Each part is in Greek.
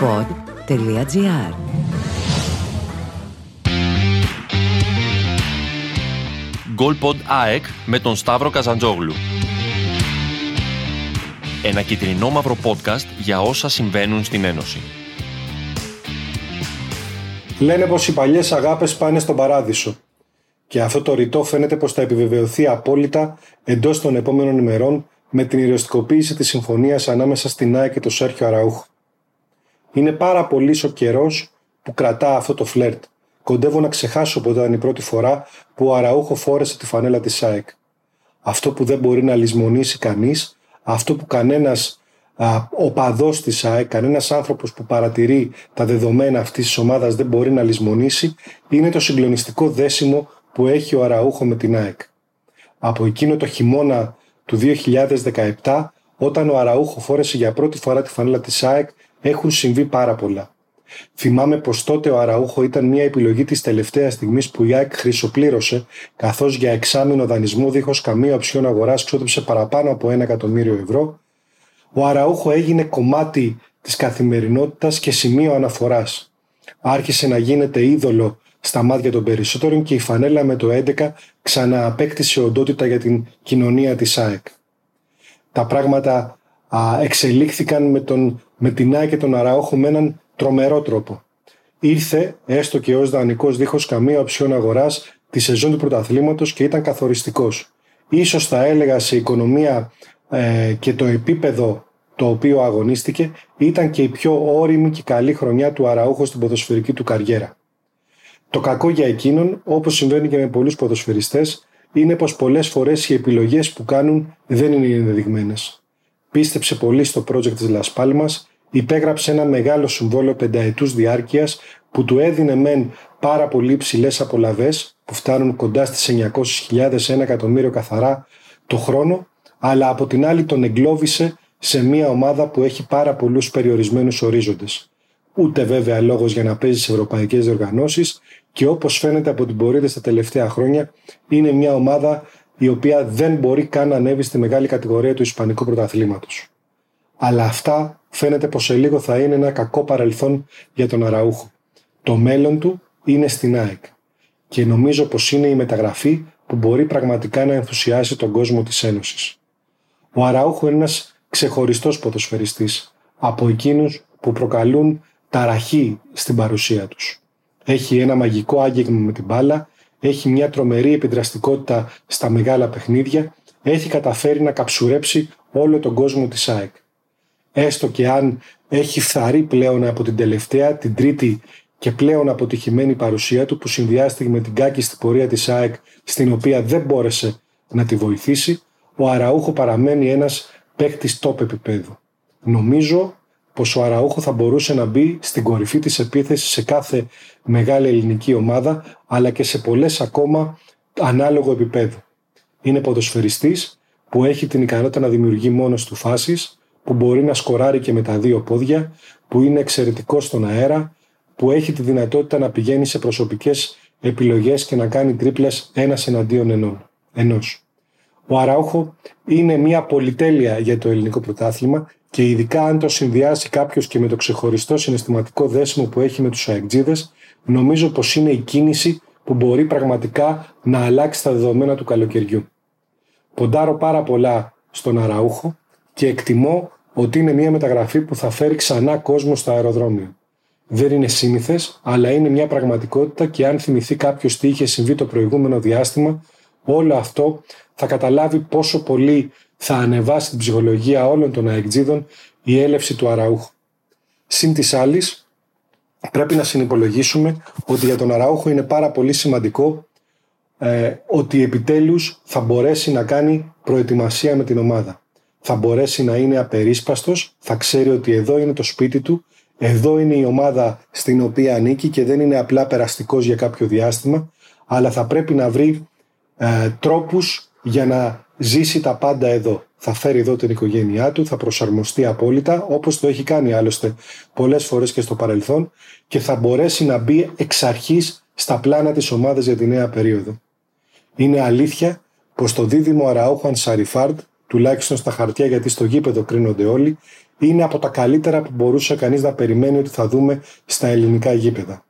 golpod.gr Goalpod ΑΕΚ με τον Σταύρο Καζαντζόγλου. Ένα κυτρινό μαύρο podcast για όσα συμβαίνουν στην Ένωση. Λένε πως οι παλιές αγάπες πάνε στον παράδεισο. Και αυτό το ρητό φαίνεται πως θα επιβεβαιωθεί απόλυτα εντός των επόμενων ημερών με την ιεριστικοποίηση της συμφωνίας ανάμεσα στην ΑΕΚ και το Σέρχιο Αραούχο. Είναι πάρα πολύς ο καιρός που κρατά αυτό το φλερτ. Κοντεύω να ξεχάσω ποτέ ήταν η πρώτη φορά που ο Αραούχο φόρεσε τη φανέλα της ΑΕΚ. Αυτό που δεν μπορεί να λησμονήσει κανείς, αυτό που κανένας οπαδός της ΑΕΚ, κανένας άνθρωπος που παρατηρεί τα δεδομένα αυτής της ομάδας δεν μπορεί να λησμονήσει, είναι το συγκλονιστικό δέσιμο που έχει ο Αραούχο με την ΑΕΚ. Από εκείνο το χειμώνα του 2017, όταν ο Αραούχο φόρεσε για πρώτη φορά τη φανέλα της ΑΕΚ, έχουν συμβεί πάρα πολλά. Θυμάμαι πως τότε ο Αραούχο ήταν μια επιλογή της τελευταίας στιγμής που η ΑΕΚ χρυσοπλήρωσε, καθώς για εξάμεινο δανεισμού δίχως καμία οψιόν αγορά ξόδεψε παραπάνω από ένα εκατομμύριο ευρώ. Ο Αραούχο έγινε κομμάτι της καθημερινότητας και σημείο αναφοράς. Άρχισε να γίνεται είδωλο στα μάτια των περισσότερων και η φανέλα με το 11 ξανααπέκτησε οντότητα για την κοινωνία της ΑΕΚ. Τα πράγματα α, εξελίχθηκαν με, τον, με την ΑΕΚ και τον Αραόχο με έναν τρομερό τρόπο. Ήρθε, έστω και ως δανεικός δίχως καμία οψιόν αγοράς, τη σεζόν του πρωταθλήματος και ήταν καθοριστικός. Ίσως θα έλεγα σε οικονομία ε, και το επίπεδο το οποίο αγωνίστηκε ήταν και η πιο όρημη και καλή χρονιά του Αραούχο στην ποδοσφαιρική του καριέρα. Το κακό για εκείνον, όπως συμβαίνει και με πολλούς ποδοσφαιριστές, είναι πως πολλές φορές οι επιλογές που κάνουν δεν είναι ενδεδειγμένες. Πίστεψε πολύ στο project της Λασπάλμας, υπέγραψε ένα μεγάλο συμβόλαιο πενταετούς διάρκειας που του έδινε μεν πάρα πολύ ψηλές απολαβές που φτάνουν κοντά στις 900.000 1 εκατομμύριο καθαρά το χρόνο, αλλά από την άλλη τον εγκλώβησε σε μια ομάδα που έχει πάρα πολλούς περιορισμένους ορίζοντες. Ούτε βέβαια λόγος για να παίζει σε ευρωπαϊκές διοργανώσεις και όπως φαίνεται από την πορεία στα τελευταία χρόνια είναι μια ομάδα η οποία δεν μπορεί καν να ανέβει στη μεγάλη κατηγορία του Ισπανικού πρωταθλήματος. Αλλά αυτά φαίνεται πως σε λίγο θα είναι ένα κακό παρελθόν για τον Αραούχο. Το μέλλον του είναι στην ΑΕΚ και νομίζω πως είναι η μεταγραφή που μπορεί πραγματικά να ενθουσιάσει τον κόσμο της Ένωσης. Ο Αραούχο είναι ένας ξεχωριστός ποδοσφαιριστής από εκείνους που προκαλούν ταραχή στην παρουσία τους. Έχει ένα μαγικό άγγιγμα με την μπάλα, έχει μια τρομερή επιδραστικότητα στα μεγάλα παιχνίδια, έχει καταφέρει να καψουρέψει όλο τον κόσμο της ΑΕΚ. Έστω και αν έχει φθαρεί πλέον από την τελευταία, την τρίτη και πλέον αποτυχημένη παρουσία του που συνδυάστηκε με την κάκιστη πορεία της ΑΕΚ στην οποία δεν μπόρεσε να τη βοηθήσει, ο Αραούχο παραμένει ένας παίκτης top επίπεδου. Νομίζω πως ο Αραούχο θα μπορούσε να μπει στην κορυφή της επίθεσης σε κάθε μεγάλη ελληνική ομάδα, αλλά και σε πολλές ακόμα ανάλογο επίπεδο. Είναι ποδοσφαιριστής που έχει την ικανότητα να δημιουργεί μόνος του φάσεις, που μπορεί να σκοράρει και με τα δύο πόδια, που είναι εξαιρετικός στον αέρα, που έχει τη δυνατότητα να πηγαίνει σε προσωπικές επιλογές και να κάνει τρίπλες ένας εναντίον ενός. Ο Αραούχο είναι μια πολυτέλεια για το ελληνικό πρωτάθλημα και ειδικά αν το συνδυάσει κάποιος και με το ξεχωριστό συναισθηματικό δέσιμο που έχει με τους αεκτζίδες, νομίζω πως είναι η κίνηση που μπορεί πραγματικά να αλλάξει τα δεδομένα του καλοκαιριού. Ποντάρω πάρα πολλά στον Αραούχο και εκτιμώ ότι είναι μια μεταγραφή που θα φέρει ξανά κόσμο στο αεροδρόμιο. Δεν είναι σύνηθες, αλλά είναι μια πραγματικότητα και αν θυμηθεί κάποιος τι είχε συμβεί το προηγούμενο διάστημα, όλο αυτό θα καταλάβει πόσο πολύ θα ανεβάσει την ψυχολογία όλων των αεκτζίδων η έλευση του Αραούχου. Συν της άλλης, πρέπει να συνυπολογίσουμε ότι για τον Αραούχο είναι πάρα πολύ σημαντικό ε, ότι επιτέλους θα μπορέσει να κάνει προετοιμασία με την ομάδα. Θα μπορέσει να είναι απερίσπαστος, θα ξέρει ότι εδώ είναι το σπίτι του, εδώ είναι η ομάδα στην οποία ανήκει και δεν είναι απλά περαστικός για κάποιο διάστημα, αλλά θα πρέπει να βρει ε, τρόπους για να ζήσει τα πάντα εδώ. Θα φέρει εδώ την οικογένειά του, θα προσαρμοστεί απόλυτα, όπως το έχει κάνει άλλωστε πολλές φορές και στο παρελθόν και θα μπορέσει να μπει εξ αρχής στα πλάνα της ομάδας για τη νέα περίοδο. Είναι αλήθεια πως το δίδυμο Αραούχαν Σαριφάρντ τουλάχιστον στα χαρτιά γιατί στο γήπεδο κρίνονται όλοι, είναι από τα καλύτερα που μπορούσε κανείς να περιμένει ότι θα δούμε στα ελληνικά γήπεδα.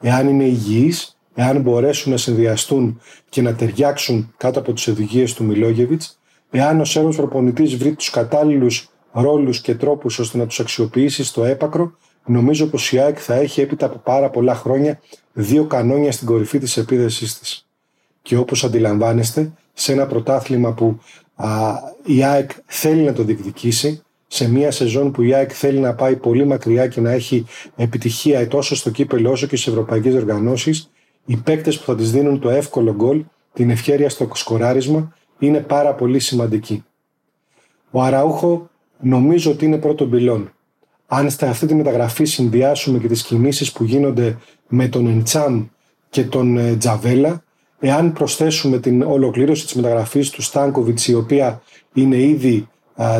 Εάν είναι υγιείς, εάν μπορέσουν να συνδυαστούν και να ταιριάξουν κάτω από τις οδηγίες του Μιλόγεβιτς, εάν ο Σέρβος προπονητής βρει τους κατάλληλους ρόλους και τρόπους ώστε να τους αξιοποιήσει στο έπακρο, νομίζω πως η ΑΕΚ θα έχει έπειτα από πάρα πολλά χρόνια δύο κανόνια στην κορυφή της επίδεσής της. Και όπως αντιλαμβάνεστε, σε ένα πρωτάθλημα που α, η ΑΕΚ θέλει να το διεκδικήσει, σε μια σεζόν που η ΑΕΚ θέλει να πάει πολύ μακριά και να έχει επιτυχία τόσο στο κύπελο όσο και στις ευρωπαϊκές οργανώσεις, οι παίκτες που θα τη δίνουν το εύκολο γκολ, την ευχέρεια στο σκοράρισμα, είναι πάρα πολύ σημαντικοί. Ο Αραούχο νομίζω ότι είναι πρώτο πυλόν. Αν στα αυτή τη μεταγραφή συνδυάσουμε και τις κινήσεις που γίνονται με τον Εντσάμ και τον ε, Τζαβέλα, εάν προσθέσουμε την ολοκλήρωση της μεταγραφής του Στάνκοβιτς η οποία είναι ήδη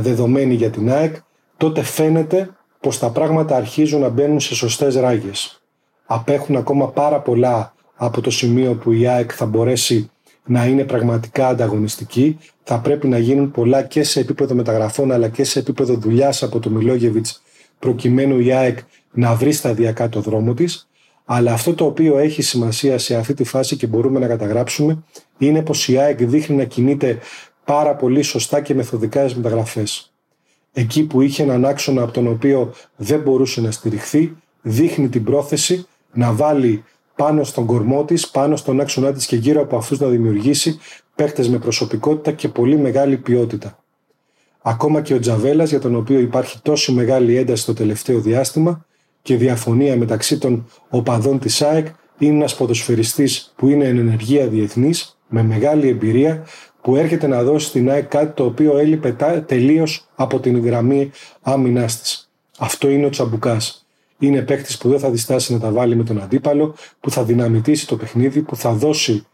δεδομένη για την ΑΕΚ, τότε φαίνεται πως τα πράγματα αρχίζουν να μπαίνουν σε σωστές ράγες. Απέχουν ακόμα πάρα πολλά από το σημείο που η ΑΕΚ θα μπορέσει να είναι πραγματικά ανταγωνιστική. Θα πρέπει να γίνουν πολλά και σε επίπεδο μεταγραφών αλλά και σε επίπεδο δουλειάς από το Μιλόγεβιτς προκειμένου η ΑΕΚ να βρει σταδιακά το δρόμο της. Αλλά αυτό το οποίο έχει σημασία σε αυτή τη φάση και μπορούμε να καταγράψουμε είναι πως η ΑΕΚ δείχνει να κινείται πάρα πολύ σωστά και μεθοδικά στις μεταγραφές. Εκεί που είχε έναν άξονα από τον οποίο δεν μπορούσε να στηριχθεί, δείχνει την πρόθεση να βάλει πάνω στον κορμό της, πάνω στον άξονα της και γύρω από αυτούς να δημιουργήσει παίχτε με προσωπικότητα και πολύ μεγάλη ποιότητα. Ακόμα και ο Τζαβέλας, για τον οποίο υπάρχει τόση μεγάλη ένταση το τελευταίο διάστημα και διαφωνία μεταξύ των οπαδών της ΑΕΚ, είναι ένας ποδοσφαιριστής που είναι εν ενεργεία διεθνής, με μεγάλη εμπειρία, που έρχεται να δώσει στην ΑΕΚ κάτι το οποίο έλειπε τελείως από την γραμμή άμυνάς της. Αυτό είναι ο Τσαμπουκάς. Είναι παίκτης που δεν θα διστάσει να τα βάλει με τον αντίπαλο, που θα δυναμητήσει το παιχνίδι, που θα δώσει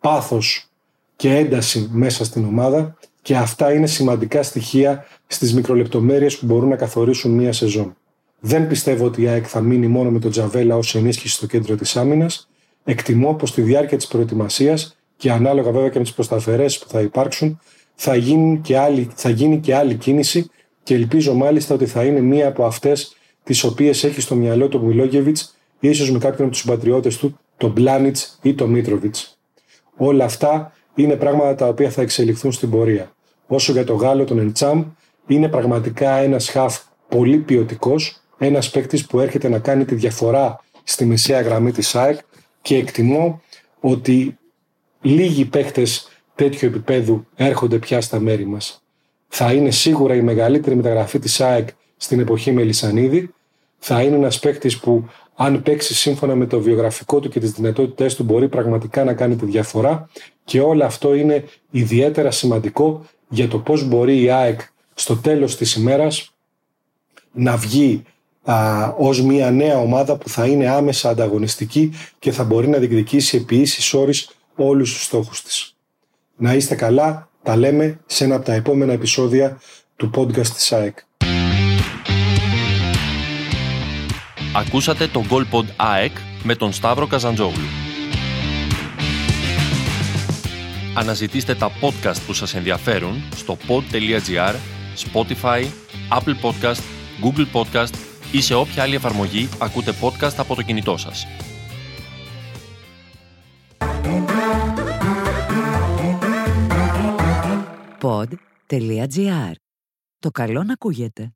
πάθος και ένταση μέσα στην ομάδα και αυτά είναι σημαντικά στοιχεία στις μικρολεπτομέρειες που μπορούν να καθορίσουν μία σεζόν. Δεν πιστεύω ότι η ΑΕΚ θα μείνει μόνο με τον Τζαβέλα ως ενίσχυση στο κέντρο της άμυνας. Εκτιμώ πως στη διάρκεια της προετοιμασίας και ανάλογα βέβαια και με τις προσταφερέ που θα υπάρξουν, θα γίνει, και άλλη, θα γίνει και άλλη κίνηση και ελπίζω μάλιστα ότι θα είναι μία από αυτές τις οποίες έχει στο μυαλό του Μιλόγεβιτς, ίσως με κάποιον από τους συμπατριώτες του, τον Μπλάνιτ ή τον Μίτροβιτς. Όλα αυτά είναι πράγματα τα οποία θα εξελιχθούν στην πορεία. Όσο για τον Γάλλο, τον Εντσάμ, είναι πραγματικά ένας χαφ πολύ ποιοτικός, ένας παίκτης που έρχεται να κάνει τη διαφορά στη μεσαία γραμμή της ΑΕΚ και εκτιμώ ότι λίγοι παίχτε τέτοιου επίπεδου έρχονται πια στα μέρη μας. Θα είναι σίγουρα η μεγαλύτερη μεταγραφή της ΑΕΚ στην εποχή Μελισανίδη. Θα είναι ένας παίκτης που, αν παίξει σύμφωνα με το βιογραφικό του και τις δυνατότητές του, μπορεί πραγματικά να κάνει τη διαφορά. Και όλο αυτό είναι ιδιαίτερα σημαντικό για το πώς μπορεί η ΑΕΚ στο τέλος της ημέρας να βγει α, ως μια νέα ομάδα που θα είναι άμεσα ανταγωνιστική και θα μπορεί να διεκδικήσει επί ίσης όρης όλους τους στόχους της. Να είστε καλά, τα λέμε σε ένα από τα επόμενα επεισόδια του podcast της ΑΕΚ. Ακούσατε το Goalpod ΑΕΚ με τον Σταύρο Καζαντζόγλου. Αναζητήστε τα podcast που σας ενδιαφέρουν στο pod.gr, Spotify, Apple Podcast, Google Podcast ή σε όποια άλλη εφαρμογή ακούτε podcast από το κινητό σας. Pod.gr. Το καλό να ακούγεται.